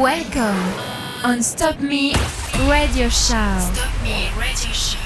Welcome on Stop Me Radio Show. Stop Me Radio Show.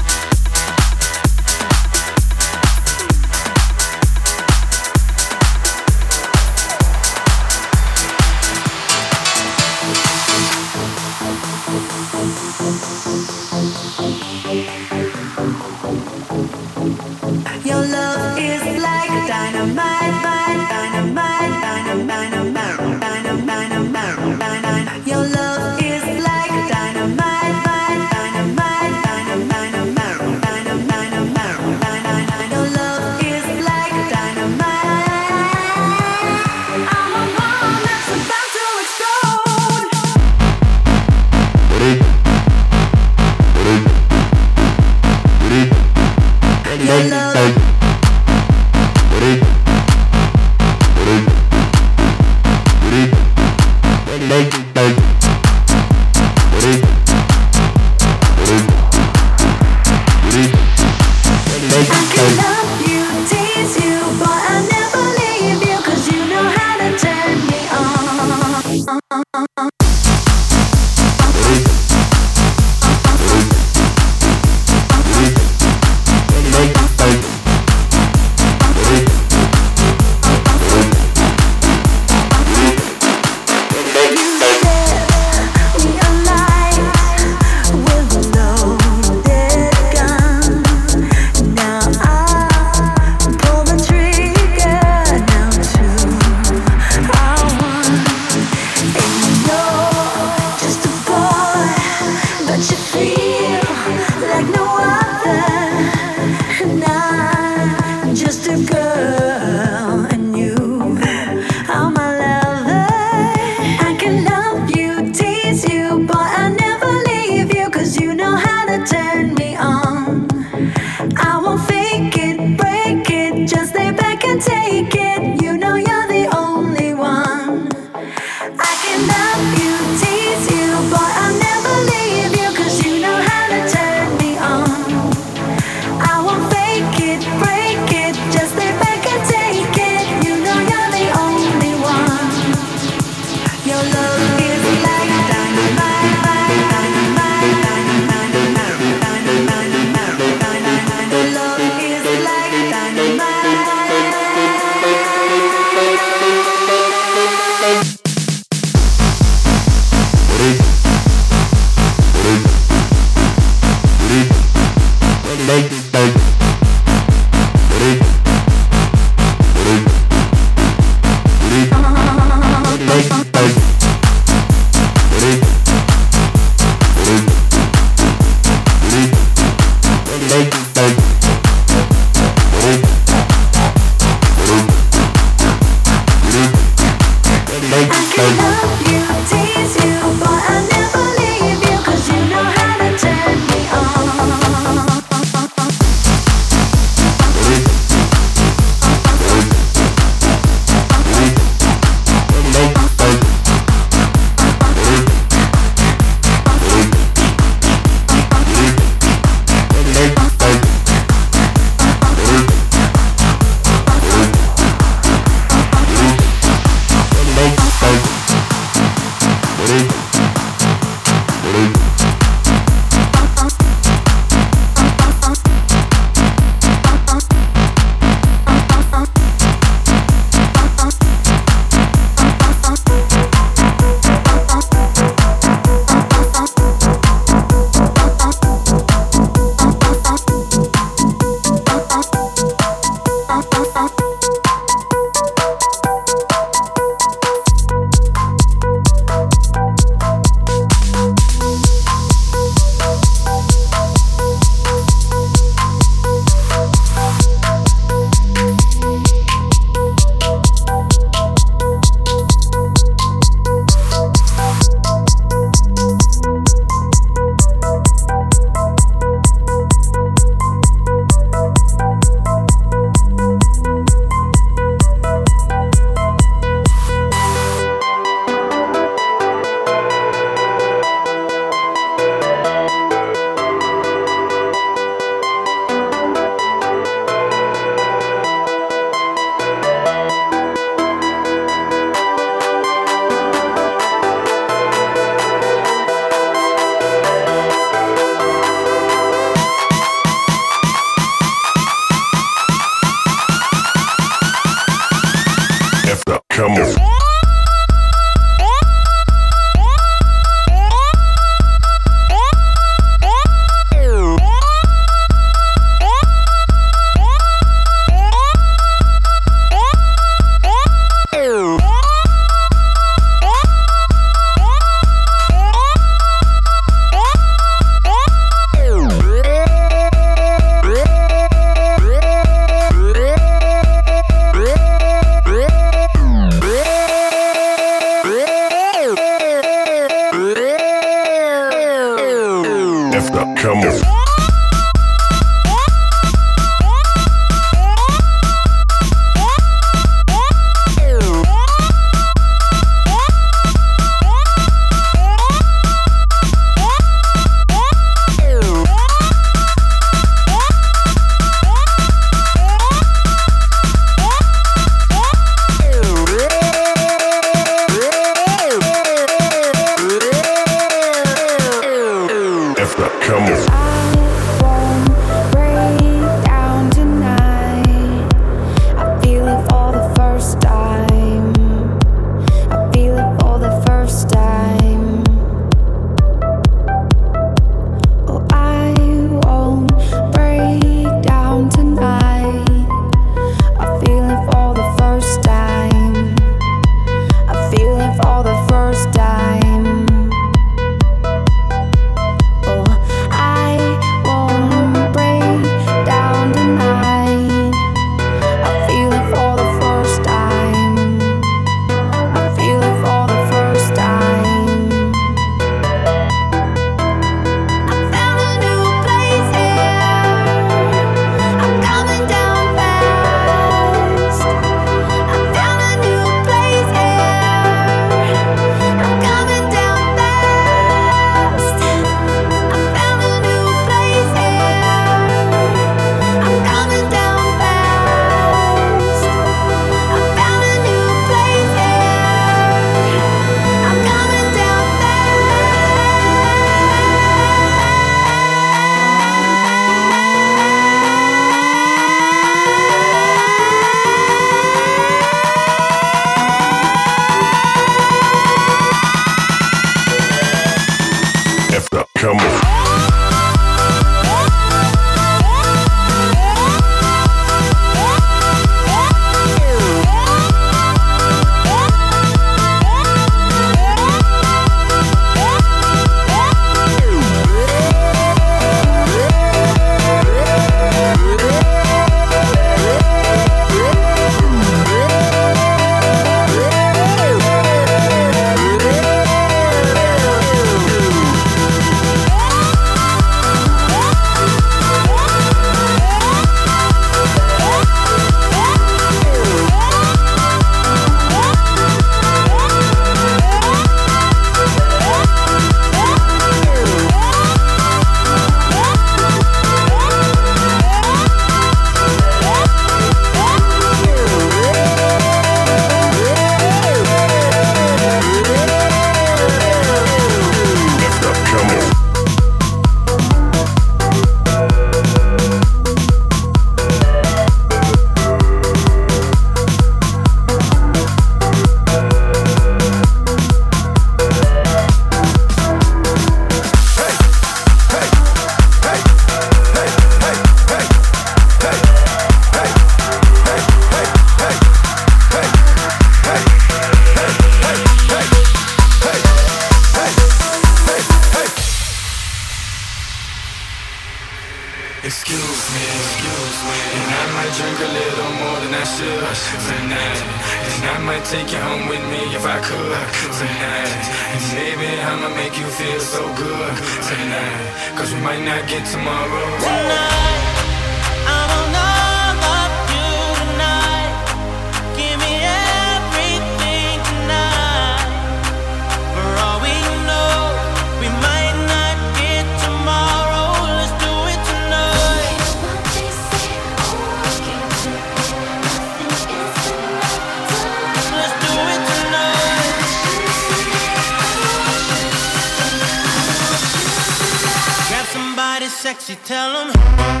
Sexy, tell them.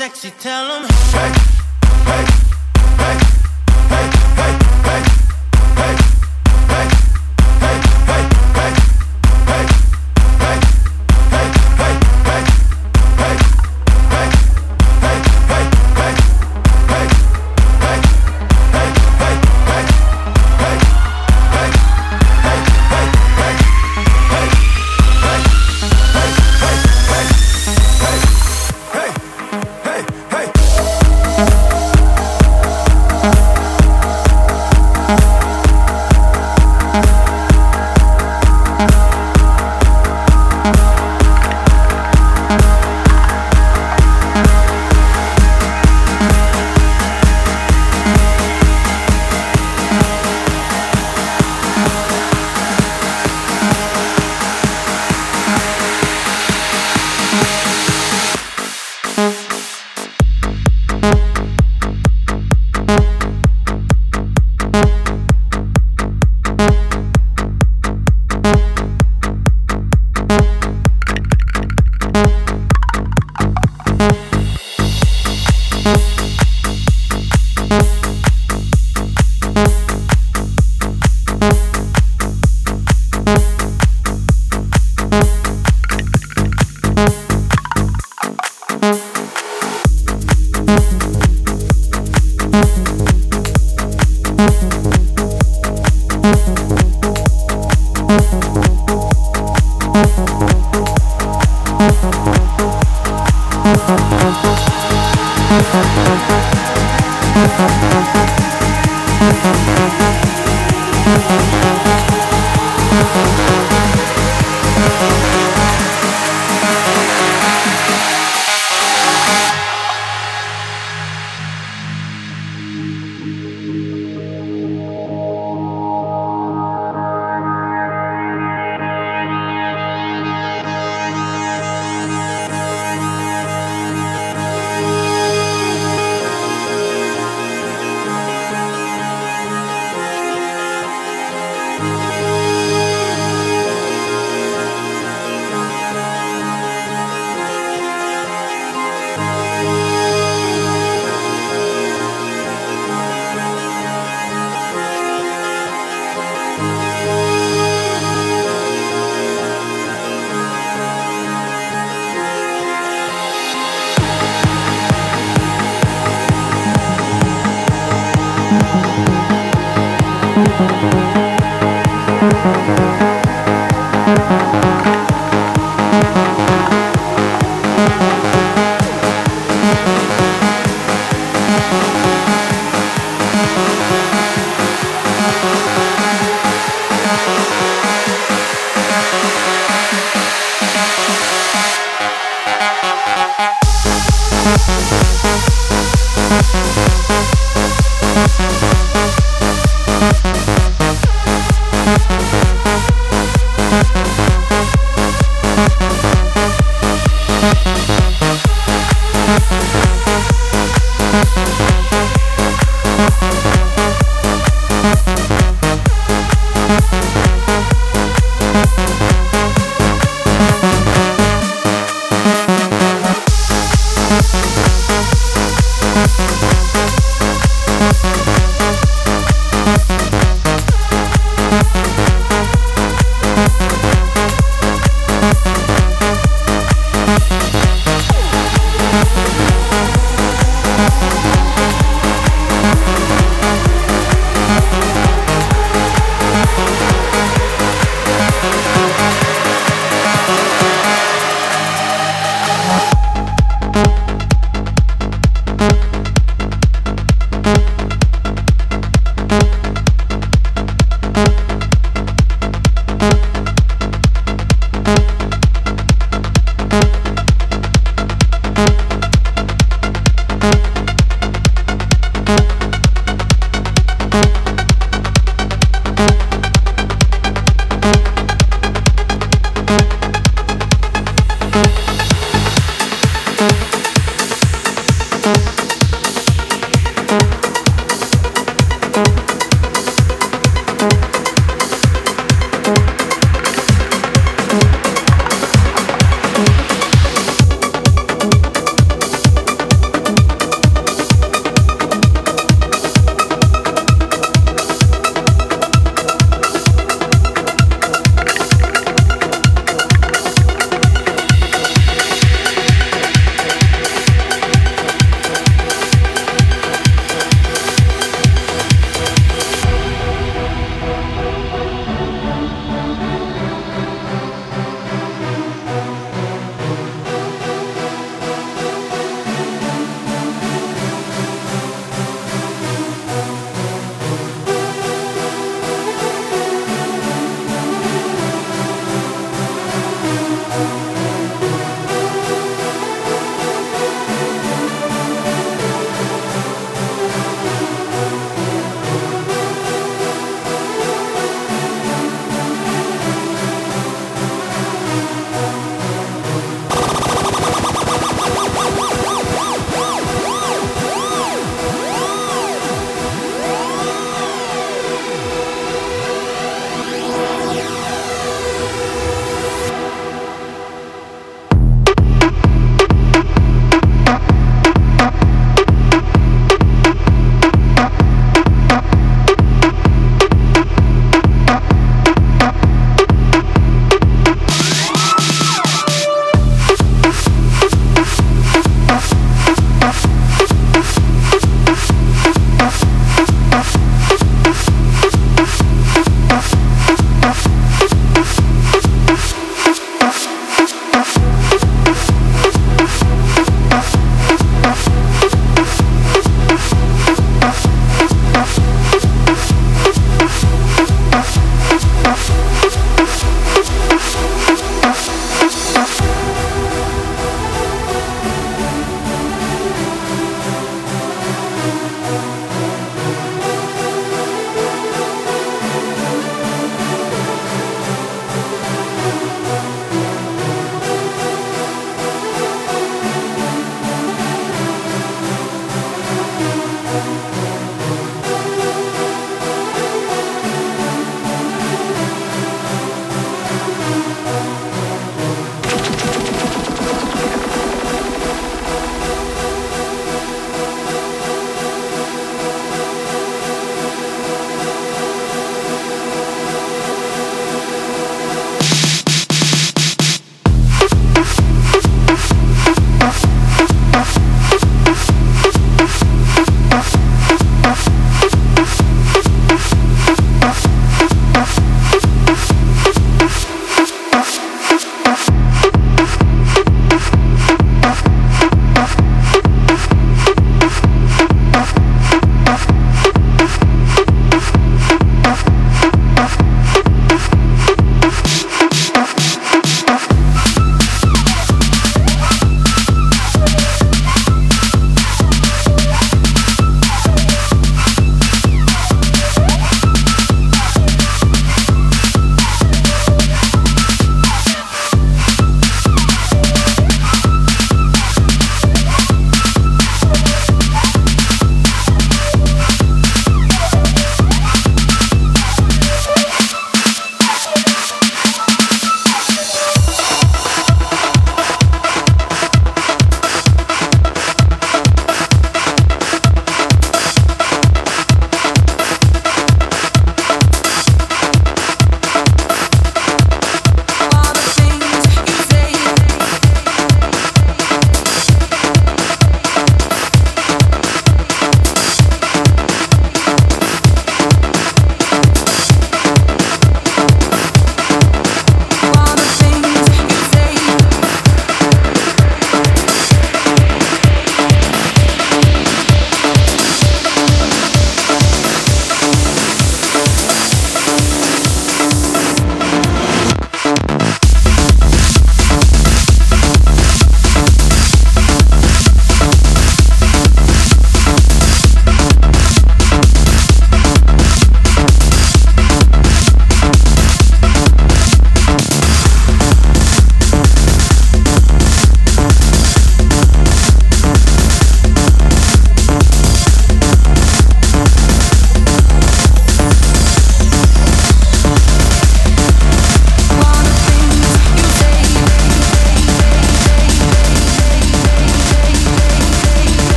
sexy, tell them. Hey.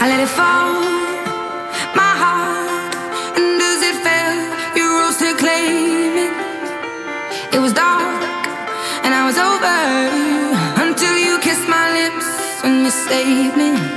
I let it fall, my heart. And as it fell, you rose to claim it. It was dark, and I was over until you kissed my lips and you saved me.